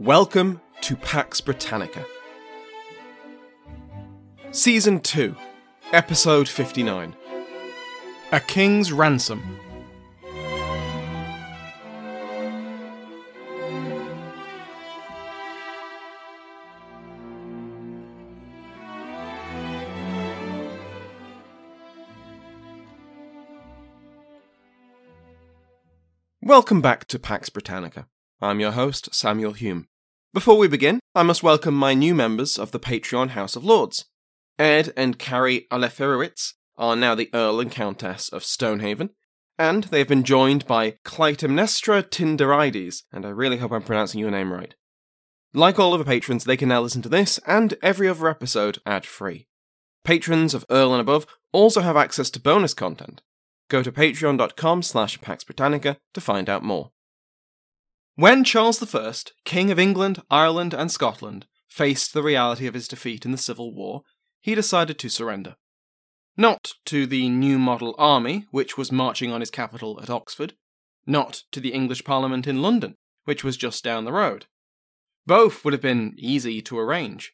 Welcome to Pax Britannica. Season 2, Episode 59 A King's Ransom. Welcome back to Pax Britannica. I'm your host, Samuel Hume. Before we begin, I must welcome my new members of the Patreon House of Lords. Ed and Carrie Aleferowitz are now the Earl and Countess of Stonehaven, and they have been joined by Clytemnestra Tinderides, and I really hope I'm pronouncing your name right. Like all other patrons, they can now listen to this and every other episode ad free. Patrons of Earl and above also have access to bonus content. Go to patreon.com slash Pax Britannica to find out more. When Charles I, King of England, Ireland, and Scotland, faced the reality of his defeat in the Civil War, he decided to surrender. Not to the new model army, which was marching on his capital at Oxford, not to the English Parliament in London, which was just down the road. Both would have been easy to arrange.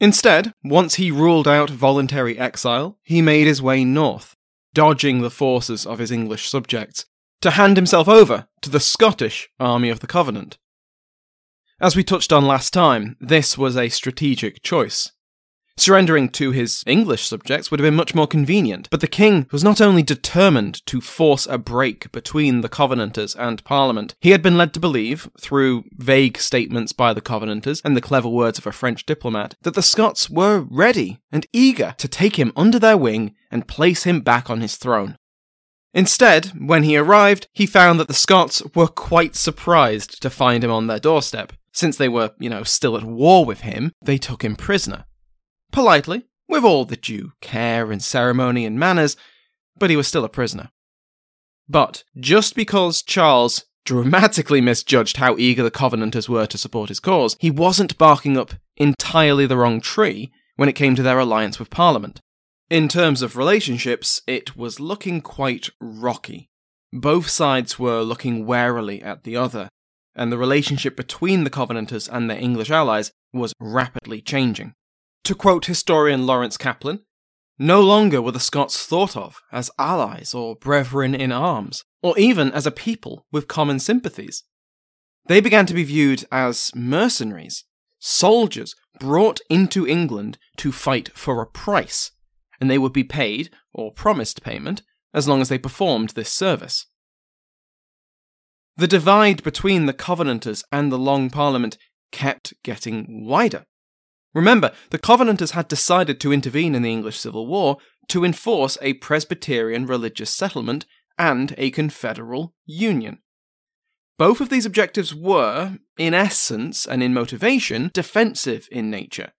Instead, once he ruled out voluntary exile, he made his way north, dodging the forces of his English subjects, to hand himself over to the Scottish Army of the Covenant. As we touched on last time, this was a strategic choice. Surrendering to his English subjects would have been much more convenient, but the king was not only determined to force a break between the Covenanters and Parliament, he had been led to believe, through vague statements by the Covenanters and the clever words of a French diplomat, that the Scots were ready and eager to take him under their wing and place him back on his throne. Instead, when he arrived, he found that the Scots were quite surprised to find him on their doorstep. Since they were, you know, still at war with him, they took him prisoner. Politely, with all the due care and ceremony and manners, but he was still a prisoner. But just because Charles dramatically misjudged how eager the Covenanters were to support his cause, he wasn't barking up entirely the wrong tree when it came to their alliance with Parliament. In terms of relationships, it was looking quite rocky. Both sides were looking warily at the other, and the relationship between the Covenanters and their English allies was rapidly changing. To quote historian Lawrence Kaplan, no longer were the Scots thought of as allies or brethren in arms, or even as a people with common sympathies. They began to be viewed as mercenaries, soldiers brought into England to fight for a price, and they would be paid, or promised payment, as long as they performed this service. The divide between the Covenanters and the Long Parliament kept getting wider. Remember, the Covenanters had decided to intervene in the English Civil War to enforce a Presbyterian religious settlement and a confederal union. Both of these objectives were, in essence and in motivation, defensive in nature.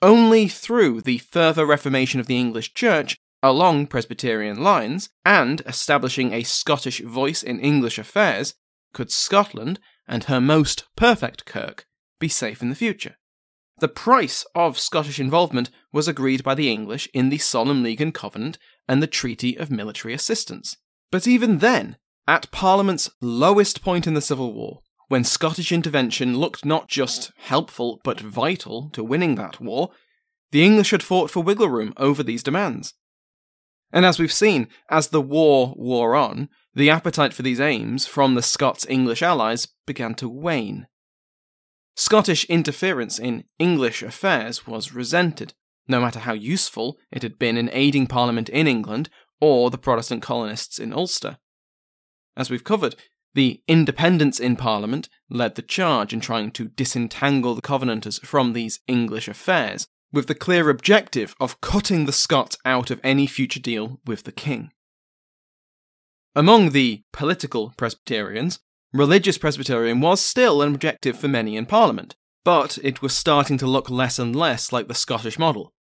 Only through the further reformation of the English Church along Presbyterian lines and establishing a Scottish voice in English affairs could Scotland and her most perfect Kirk be safe in the future. The price of Scottish involvement was agreed by the English in the Solemn League and Covenant and the Treaty of Military Assistance. But even then, at Parliament's lowest point in the Civil War, when Scottish intervention looked not just helpful but vital to winning that war, the English had fought for wiggle room over these demands. And as we've seen, as the war wore on, the appetite for these aims from the Scots English allies began to wane. Scottish interference in English affairs was resented, no matter how useful it had been in aiding Parliament in England or the Protestant colonists in Ulster. As we've covered, the independents in Parliament led the charge in trying to disentangle the Covenanters from these English affairs, with the clear objective of cutting the Scots out of any future deal with the king. Among the political Presbyterians, religious Presbyterian was still an objective for many in Parliament, but it was starting to look less and less like the Scottish model.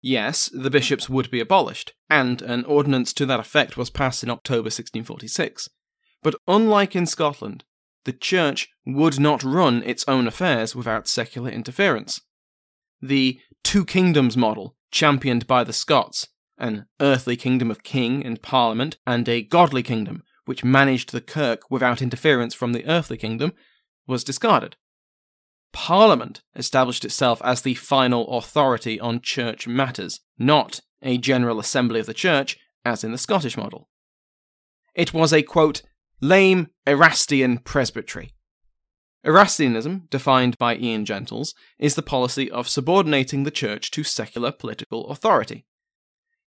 Yes, the bishops would be abolished, and an ordinance to that effect was passed in October 1646. But unlike in Scotland, the Church would not run its own affairs without secular interference. The two kingdoms model, championed by the Scots, an earthly kingdom of king and parliament, and a godly kingdom, which managed the kirk without interference from the earthly kingdom, was discarded. Parliament established itself as the final authority on church matters, not a General Assembly of the Church, as in the Scottish model. It was a, quote, lame Erastian presbytery. Erastianism, defined by Ian Gentles, is the policy of subordinating the Church to secular political authority.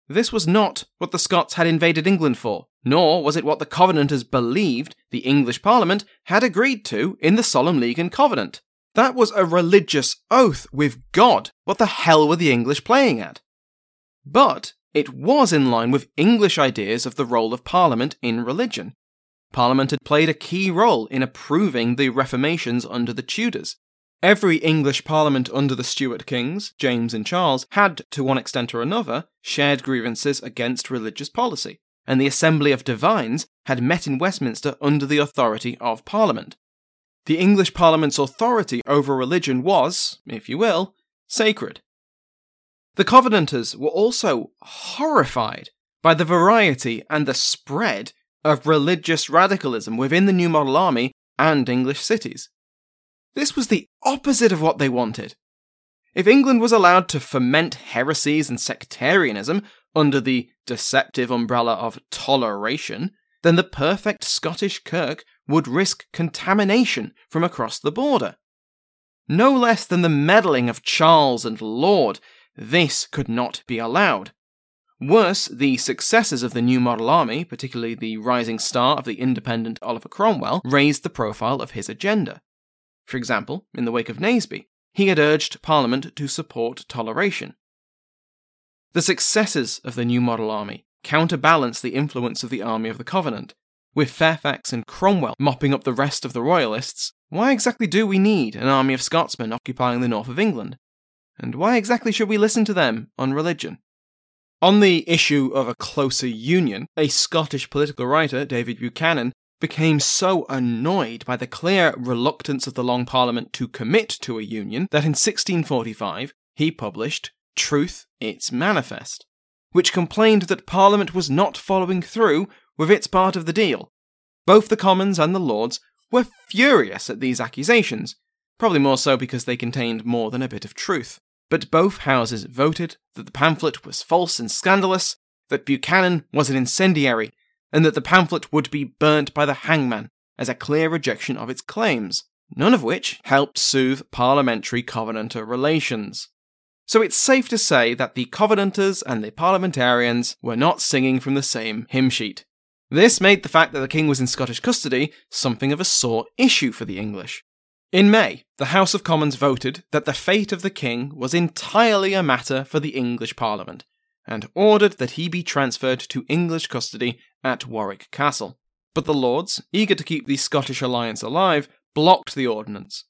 This was not what the Scots had invaded England for, nor was it what the Covenanters believed the English Parliament had agreed to in the Solemn League and Covenant. That was a religious oath with God. What the hell were the English playing at? But it was in line with English ideas of the role of Parliament in religion. Parliament had played a key role in approving the reformations under the Tudors. Every English Parliament under the Stuart kings, James and Charles, had, to one extent or another, shared grievances against religious policy, and the Assembly of Divines had met in Westminster under the authority of Parliament. The English Parliament's authority over religion was, if you will, sacred. The Covenanters were also horrified by the variety and the spread of religious radicalism within the New Model Army and English cities. This was the opposite of what they wanted. If England was allowed to foment heresies and sectarianism under the deceptive umbrella of toleration, then the perfect Scottish Kirk would risk contamination from across the border. No less than the meddling of Charles and Laud, this could not be allowed. Worse, the successors of the new model army, particularly the rising star of the independent Oliver Cromwell, raised the profile of his agenda. For example, in the wake of Naseby, he had urged Parliament to support toleration. The successors of the new model army counterbalanced the influence of the Army of the Covenant, with Fairfax and Cromwell mopping up the rest of the Royalists, why exactly do we need an army of Scotsmen occupying the north of England? And why exactly should we listen to them on religion? On the issue of a closer union, a Scottish political writer, David Buchanan, became so annoyed by the clear reluctance of the Long Parliament to commit to a union that in 1645 he published Truth Its Manifest, which complained that Parliament was not following through with its part of the deal. Both the Commons and the Lords were furious at these accusations, probably more so because they contained more than a bit of truth. But both houses voted that the pamphlet was false and scandalous, that Buchanan was an incendiary, and that the pamphlet would be burnt by the hangman as a clear rejection of its claims, none of which helped soothe parliamentary Covenanter relations. So it's safe to say that the Covenanters and the parliamentarians were not singing from the same hymn sheet. This made the fact that the king was in Scottish custody something of a sore issue for the English. In May, the House of Commons voted that the fate of the king was entirely a matter for the English Parliament, and ordered that he be transferred to English custody at Warwick Castle. But the Lords, eager to keep the Scottish alliance alive, blocked the ordinance.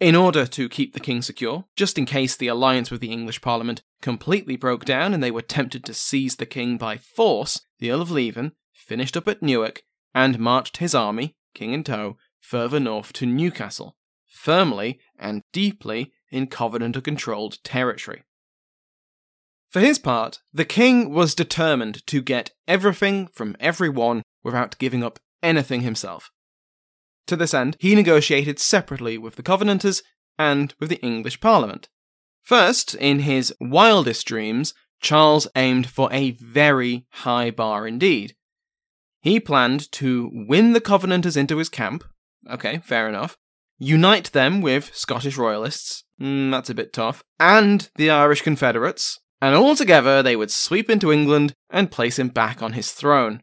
In order to keep the king secure, just in case the alliance with the English Parliament completely broke down and they were tempted to seize the king by force, the Earl of Leven finished up at Newark, and marched his army, king in tow, further north to Newcastle, firmly and deeply in Covenanter controlled territory. For his part, the king was determined to get everything from everyone without giving up anything himself. To this end, he negotiated separately with the Covenanters and with the English Parliament. First, in his wildest dreams, Charles aimed for a very high bar indeed. He planned to win the Covenanters into his camp. Okay, fair enough. Unite them with Scottish Royalists. Mm, that's a bit tough. And the Irish Confederates. And all together they would sweep into England and place him back on his throne.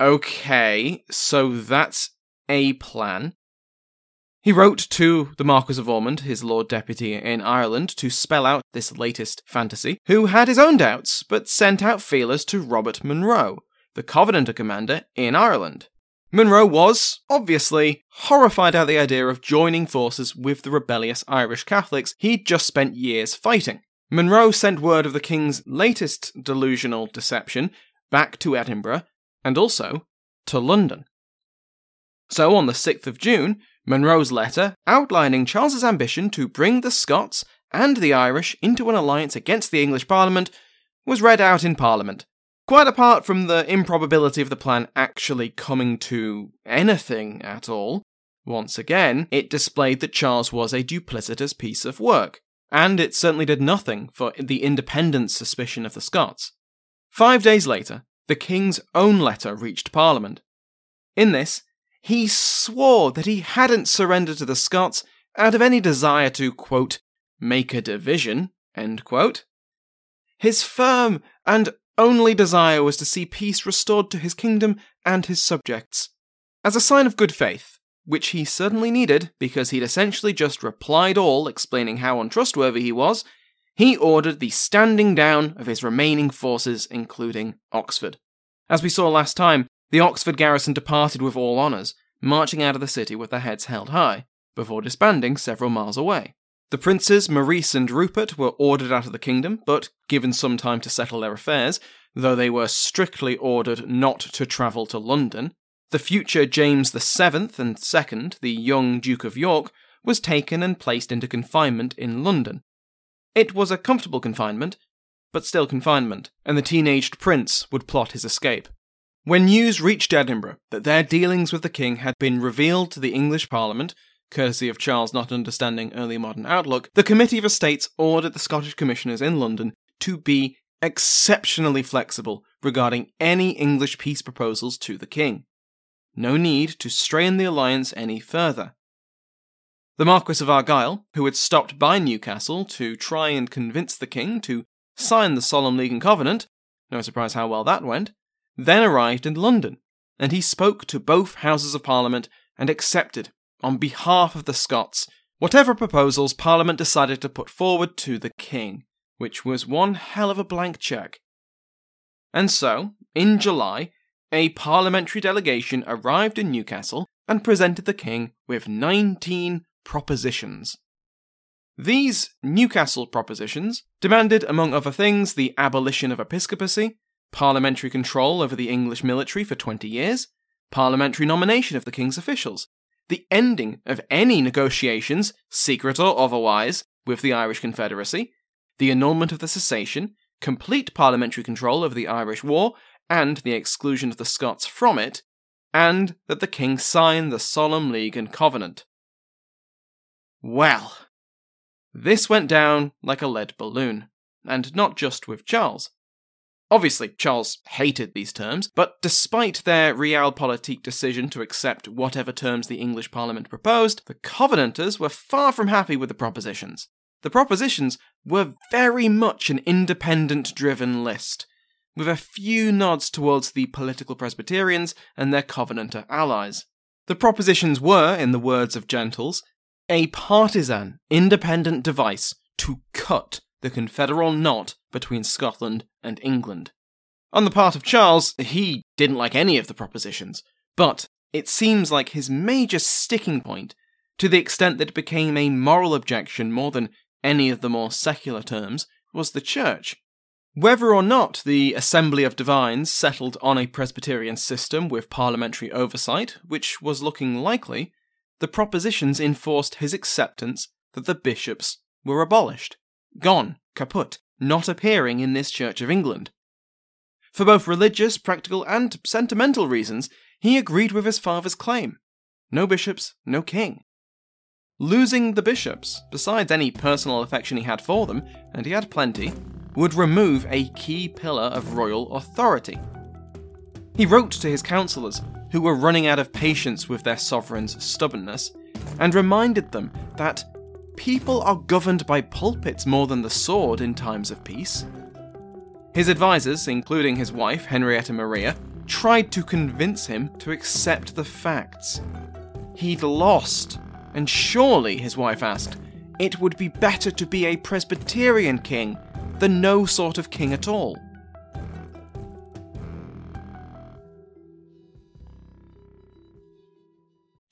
Okay, so that's a plan. He wrote to the Marquis of Ormond, his Lord Deputy in Ireland, to spell out this latest fantasy, who had his own doubts, but sent out feelers to Robert Monro, the Covenanter commander in Ireland. Monro was, obviously, horrified at the idea of joining forces with the rebellious Irish Catholics he'd just spent years fighting. Monro sent word of the king's latest delusional deception back to Edinburgh and also to London. So on the 6th of June, Monro's letter, outlining Charles's ambition to bring the Scots and the Irish into an alliance against the English Parliament, was read out in Parliament. Quite apart from the improbability of the plan actually coming to anything at all, once again, it displayed that Charles was a duplicitous piece of work, and it certainly did nothing for the independent suspicion of the Scots. Five days later, the King's own letter reached Parliament. In this, he swore that he hadn't surrendered to the Scots out of any desire to, quote, make a division. His firm and only desire was to see peace restored to his kingdom and his subjects. As a sign of good faith, which he certainly needed because he'd essentially just replied all explaining how untrustworthy he was, he ordered the standing down of his remaining forces, including Oxford. As we saw last time, the Oxford garrison departed with all honours, marching out of the city with their heads held high, before disbanding several miles away. The princes Maurice and Rupert were ordered out of the kingdom, but given some time to settle their affairs, though they were strictly ordered not to travel to London. The future James VII and II, the young Duke of York, was taken and placed into confinement in London. It was a comfortable confinement, but still confinement, and the teenaged prince would plot his escape. When news reached Edinburgh that their dealings with the king had been revealed to the English Parliament, courtesy of Charles not understanding early modern outlook, the Committee of Estates ordered the Scottish commissioners in London to be exceptionally flexible regarding any English peace proposals to the king. No need to strain the alliance any further. The Marquis of Argyll, who had stopped by Newcastle to try and convince the king to sign the Solemn League and Covenant, no surprise how well that went, then arrived in London, and he spoke to both Houses of Parliament and accepted, on behalf of the Scots, whatever proposals Parliament decided to put forward to the King, which was one hell of a blank cheque. And so, in July, a parliamentary delegation arrived in Newcastle and presented the King with 19 propositions. These Newcastle propositions demanded, among other things, the abolition of episcopacy, parliamentary control over the English military for 20 years, parliamentary nomination of the king's officials, the ending of any negotiations, secret or otherwise, with the Irish Confederacy, the annulment of the cessation, complete parliamentary control over the Irish War, and the exclusion of the Scots from it, and that the king sign the Solemn League and Covenant. Well, this went down like a lead balloon, and not just with Charles. Obviously, Charles hated these terms, but despite their realpolitik decision to accept whatever terms the English Parliament proposed, the Covenanters were far from happy with the propositions. The propositions were very much an independent driven list, with a few nods towards the political Presbyterians and their Covenanter allies. The propositions were, in the words of Gentles, a partisan, independent device to cut the confederal knot between Scotland and England. On the part of Charles, he didn't like any of the propositions, but it seems like his major sticking point, to the extent that it became a moral objection more than any of the more secular terms, was the Church. Whether or not the Assembly of Divines settled on a Presbyterian system with parliamentary oversight, which was looking likely, the propositions enforced his acceptance that the bishops were abolished gone, kaput, not appearing in this Church of England. For both religious, practical, and sentimental reasons, he agreed with his father's claim. no bishops, no king. Losing the bishops, besides any personal affection he had for them, and he had plenty, would remove a key pillar of royal authority. He wrote to his councillors, who were running out of patience with their sovereign's stubbornness, and reminded them that people are governed by pulpits more than the sword in times of peace. His advisers, including his wife, Henrietta Maria, tried to convince him to accept the facts. He'd lost and surely, his wife asked, it would be better to be a Presbyterian king than no sort of king at all.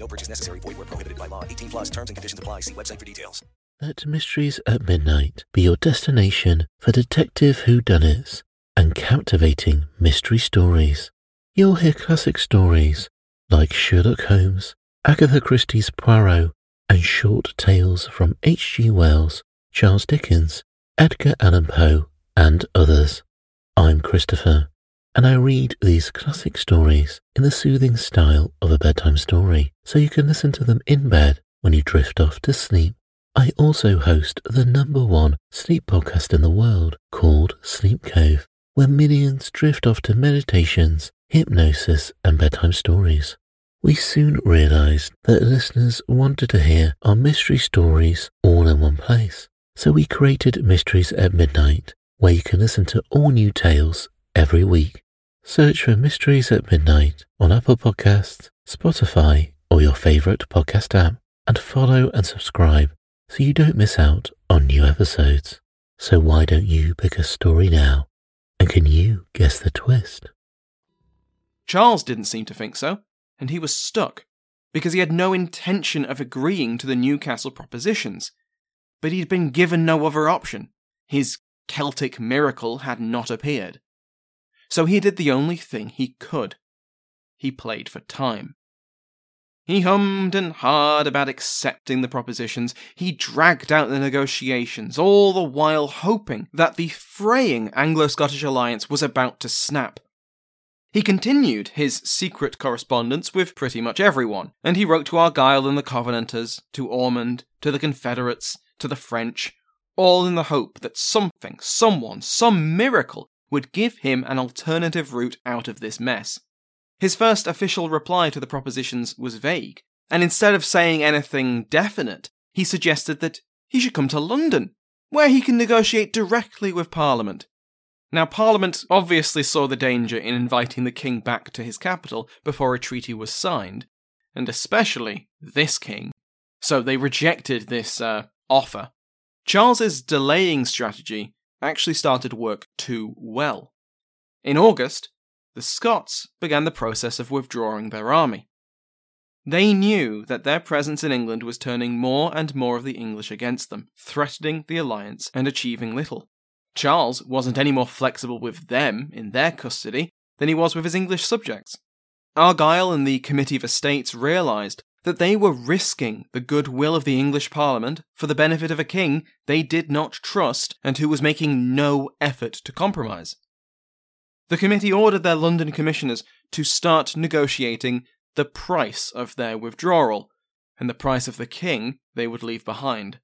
No purchase necessary. Void where prohibited by law. 18 plus terms and conditions apply. See website for details. Let Mysteries at Midnight be your destination for detective whodunits and captivating mystery stories. You'll hear classic stories like Sherlock Holmes, Agatha Christie's Poirot, and short tales from H.G. Wells, Charles Dickens, Edgar Allan Poe, and others. I'm Christopher, and I read these classic stories in the soothing style of a bedtime story, so you can listen to them in bed when you drift off to sleep. I also host the number one sleep podcast in the world called Sleep Cove, where millions drift off to meditations, hypnosis, and bedtime stories. We soon realized that listeners wanted to hear our mystery stories all in one place. So we created Mysteries at Midnight, where you can listen to all new tales every week. Search for Mysteries at Midnight on Apple Podcasts, Spotify, or your favorite podcast app, and follow and subscribe so you don't miss out on new episodes. So why don't you pick a story now? And can you guess the twist? Charles didn't seem to think so and he was stuck, because he had no intention of agreeing to the Newcastle propositions. But he'd been given no other option. His Celtic miracle had not appeared. So he did the only thing he could. He played for time. He hummed and hawed about accepting the propositions. He dragged out the negotiations, all the while hoping that the fraying Anglo Scottish alliance was about to snap. He continued his secret correspondence with pretty much everyone, and he wrote to Argyle and the Covenanters, to Ormond, to the Confederates, to the French, all in the hope that something, someone, some miracle would give him an alternative route out of this mess. His first official reply to the propositions was vague, and instead of saying anything definite, he suggested that he should come to London, where he can negotiate directly with Parliament. Now, Parliament obviously saw the danger in inviting the king back to his capital before a treaty was signed, and especially this king. So they rejected this uh, offer. Charles's delaying strategy actually started work too well. In August, the Scots began the process of withdrawing their army. They knew that their presence in England was turning more and more of the English against them, threatening the alliance and achieving little. Charles wasn't any more flexible with them in their custody than he was with his English subjects. Argyle and the Committee of Estates realised that they were risking the goodwill of the English Parliament for the benefit of a king they did not trust and who was making no effort to compromise. The committee ordered their London commissioners to start negotiating the price of their withdrawal and the price of the king they would leave behind.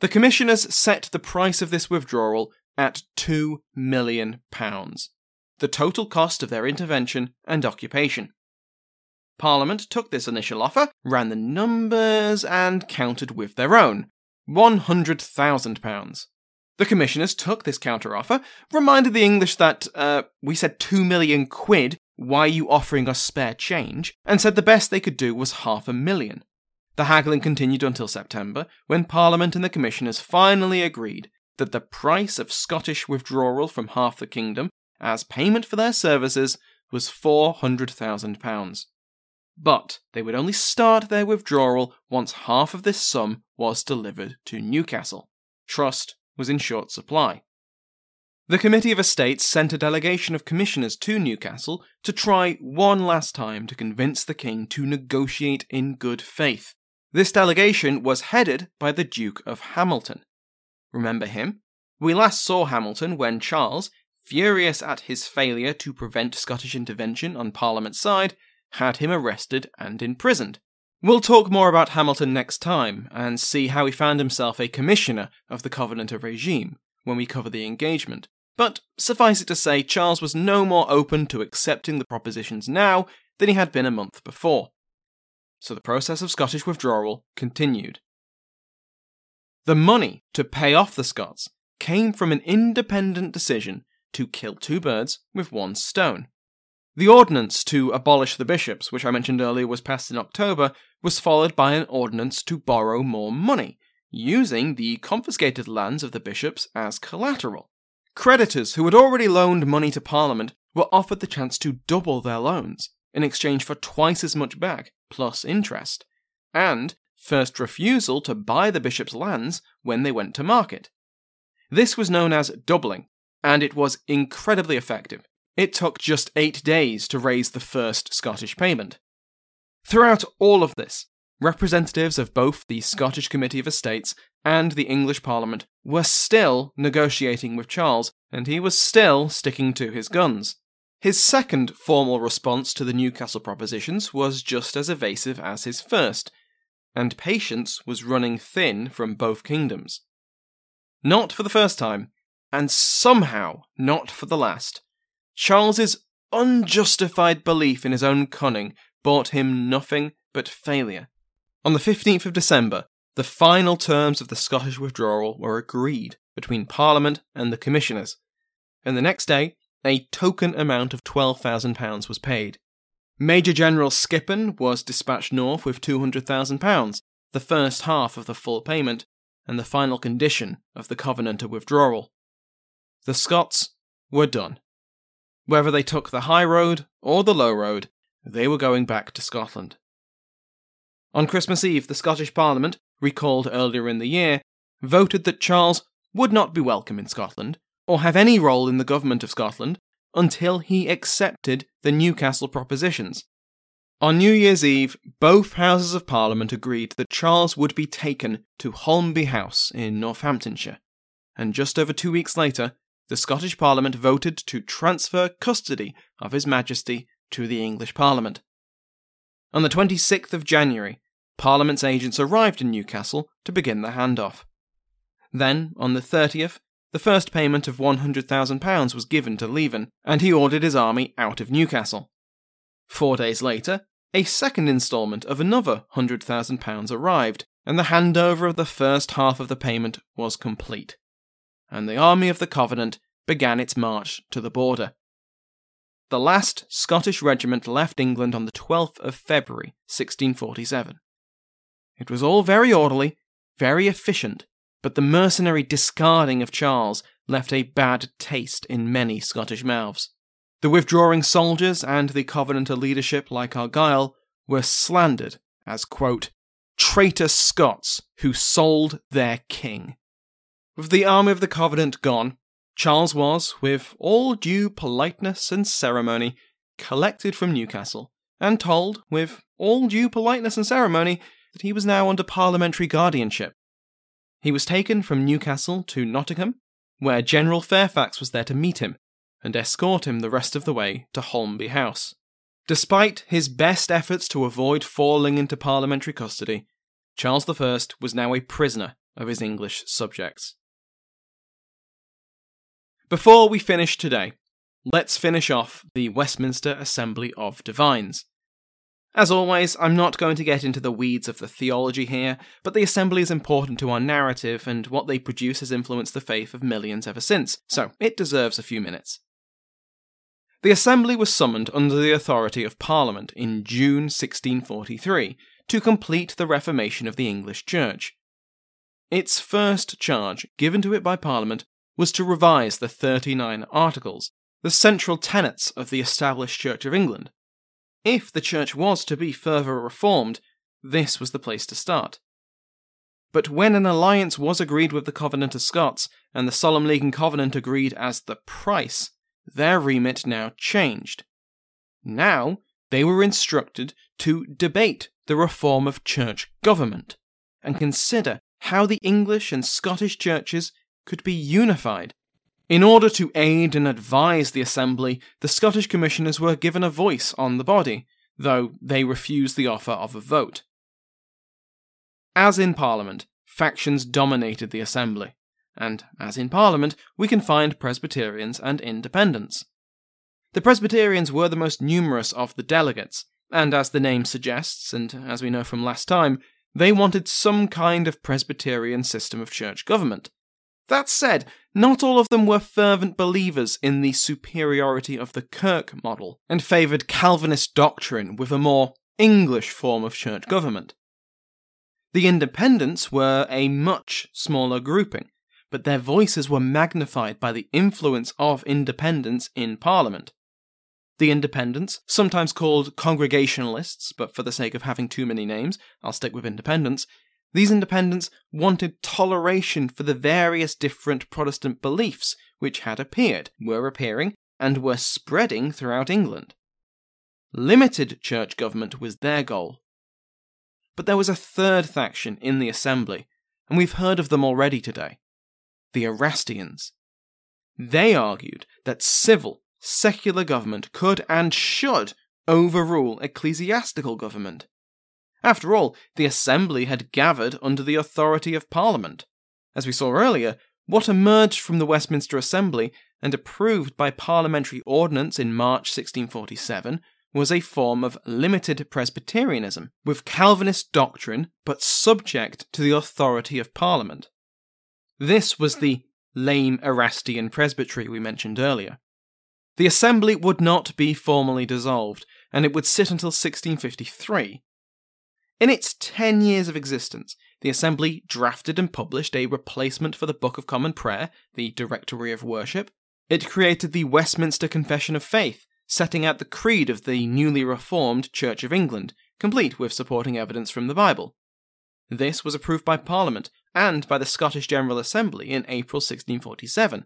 The commissioners set the price of this withdrawal at £2 million, the total cost of their intervention and occupation. Parliament took this initial offer, ran the numbers, and countered with their own £100,000. The commissioners took this counteroffer, reminded the English that, uh, we said two million quid, why are you offering us spare change? And said the best they could do was half a million. The haggling continued until September, when Parliament and the Commissioners finally agreed that the price of Scottish withdrawal from half the kingdom, as payment for their services, was £400,000. But they would only start their withdrawal once half of this sum was delivered to Newcastle. Trust was in short supply. The Committee of Estates sent a delegation of commissioners to Newcastle to try one last time to convince the king to negotiate in good faith. This delegation was headed by the Duke of Hamilton. Remember him? We last saw Hamilton when Charles, furious at his failure to prevent Scottish intervention on Parliament's side, had him arrested and imprisoned. We'll talk more about Hamilton next time and see how he found himself a commissioner of the Covenanter Regime when we cover the engagement. But suffice it to say, Charles was no more open to accepting the propositions now than he had been a month before. So the process of Scottish withdrawal continued. The money to pay off the Scots came from an independent decision to kill two birds with one stone. The ordinance to abolish the bishops, which I mentioned earlier was passed in October, was followed by an ordinance to borrow more money, using the confiscated lands of the bishops as collateral. Creditors who had already loaned money to Parliament were offered the chance to double their loans in exchange for twice as much back, plus interest, and first refusal to buy the bishop's lands when they went to market. This was known as doubling, and it was incredibly effective. It took just eight days to raise the first Scottish payment. Throughout all of this, representatives of both the Scottish Committee of Estates and the English Parliament were still negotiating with Charles, and he was still sticking to his guns. His second formal response to the Newcastle propositions was just as evasive as his first, and patience was running thin from both kingdoms. Not for the first time, and somehow not for the last, Charles's unjustified belief in his own cunning brought him nothing but failure. On the 15th of December, the final terms of the Scottish withdrawal were agreed between Parliament and the Commissioners, and the next day, a token amount of £12,000 was paid. Major General Skippon was dispatched north with £200,000, the first half of the full payment, and the final condition of the Covenanter withdrawal. The Scots were done. Whether they took the high road or the low road, they were going back to Scotland. On Christmas Eve, the Scottish Parliament, recalled earlier in the year, voted that Charles would not be welcome in Scotland, or have any role in the government of Scotland, until he accepted the Newcastle propositions. On New Year's Eve, both Houses of Parliament agreed that Charles would be taken to Holmby House in Northamptonshire, and just over two weeks later, the Scottish Parliament voted to transfer custody of His Majesty to the English Parliament. On the 26th of January, Parliament's agents arrived in Newcastle to begin the handoff. Then, on the 30th, the first payment of £100,000 was given to Leven, and he ordered his army out of Newcastle. Four days later, a second instalment of another £100,000 arrived, and the handover of the first half of the payment was complete. And the Army of the Covenant began its march to the border. The last Scottish regiment left England on the 12th of February 1647. It was all very orderly, very efficient, but the mercenary discarding of Charles left a bad taste in many Scottish mouths. The withdrawing soldiers and the Covenanter leadership, like Argyle, were slandered as, quote, traitor Scots who sold their king. With the army of the Covenant gone, Charles was, with all due politeness and ceremony, collected from Newcastle, and told, with all due politeness and ceremony, that he was now under parliamentary guardianship. He was taken from Newcastle to Nottingham, where General Fairfax was there to meet him and escort him the rest of the way to Holmby House. Despite his best efforts to avoid falling into parliamentary custody, Charles I was now a prisoner of his English subjects. Before we finish today, let's finish off the Westminster Assembly of Divines. As always, I'm not going to get into the weeds of the theology here, but the Assembly is important to our narrative, and what they produce has influenced the faith of millions ever since, so it deserves a few minutes. The Assembly was summoned under the authority of Parliament in June 1643 to complete the reformation of the English Church. Its first charge given to it by Parliament was to revise the 39 Articles, the central tenets of the established Church of England. if the church was to be further reformed, this was the place to start. But when an alliance was agreed with the Covenanter Scots, and the Solemn League and Covenant agreed as the price, their remit now changed. Now they were instructed to debate the reform of church government and consider how the English and Scottish churches could be unified. In order to aid and advise the Assembly, the Scottish Commissioners were given a voice on the body, though they refused the offer of a vote. As in Parliament, factions dominated the Assembly, and as in Parliament, we can find Presbyterians and Independents. The Presbyterians were the most numerous of the delegates, and as the name suggests, and as we know from last time, they wanted some kind of Presbyterian system of church government. That said, not all of them were fervent believers in the superiority of the Kirk model, and favoured Calvinist doctrine with a more English form of church government. The Independents were a much smaller grouping, but their voices were magnified by the influence of independents in Parliament. The Independents, sometimes called Congregationalists, but for the sake of having too many names, I'll stick with Independents, these independents wanted toleration for the various different Protestant beliefs which had appeared, were appearing, and were spreading throughout England. Limited church government was their goal, but there was a third faction in the assembly, and we've heard of them already today the Erastians. They argued that civil, secular government could and should overrule ecclesiastical government. After all, the assembly had gathered under the authority of Parliament. As we saw earlier, what emerged from the Westminster Assembly and approved by parliamentary ordinance in March 1647 was a form of limited Presbyterianism, with Calvinist doctrine but subject to the authority of Parliament. This was the lame Erastian presbytery we mentioned earlier. The assembly would not be formally dissolved, and it would sit until 1653. In its ten years of existence, the Assembly drafted and published a replacement for the Book of Common Prayer, the Directory of Worship. It created the Westminster Confession of Faith, setting out the creed of the newly reformed Church of England, complete with supporting evidence from the Bible. This was approved by Parliament and by the Scottish General Assembly in April 1647.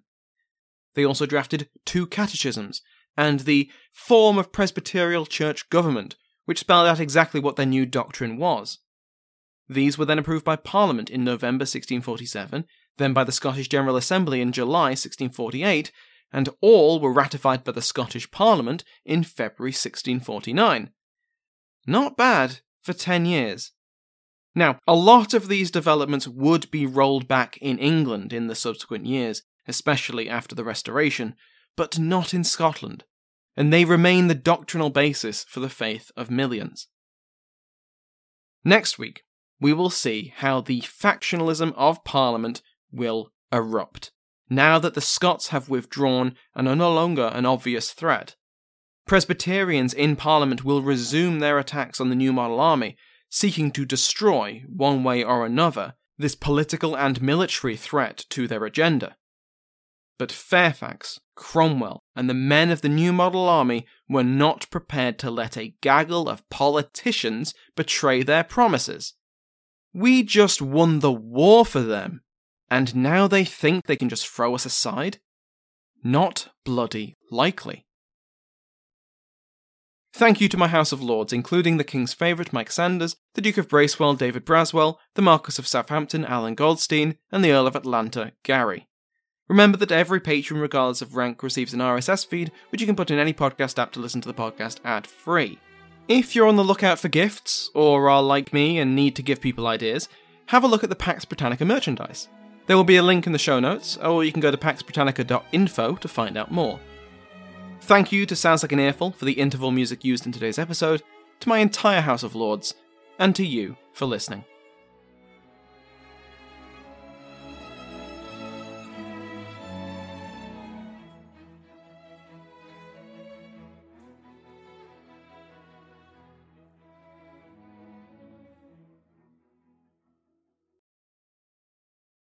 They also drafted two catechisms and the Form of Presbyterial Church Government, which spelled out exactly what their new doctrine was. These were then approved by Parliament in November 1647, then by the Scottish General Assembly in July 1648, and all were ratified by the Scottish Parliament in February 1649. Not bad for 10 years. Now, a lot of these developments would be rolled back in England in the subsequent years, especially after the Restoration, but not in Scotland, and they remain the doctrinal basis for the faith of millions. Next week, we will see how the factionalism of Parliament will erupt now that the Scots have withdrawn and are no longer an obvious threat. Presbyterians in Parliament will resume their attacks on the New Model Army, seeking to destroy, one way or another, this political and military threat to their agenda. But Fairfax, Cromwell, and the men of the New Model Army were not prepared to let a gaggle of politicians betray their promises. We just won the war for them, and now they think they can just throw us aside? Not bloody likely. Thank you to my House of Lords, including the King's favourite Mike Sanders, the Duke of Bracewell David Braswell, the Marquess of Southampton Alan Goldstein, and the Earl of Atlanta Gary. Remember that every patron, regardless of rank, receives an RSS feed, which you can put in any podcast app to listen to the podcast ad free. If you're on the lookout for gifts, or are like me and need to give people ideas, have a look at the Pax Britannica merchandise. There will be a link in the show notes, or you can go to paxbritannica.info to find out more. Thank you to Sounds Like an Earful for the interval music used in today's episode, to my entire House of Lords, and to you for listening.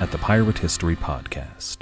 at the Pirate History Podcast.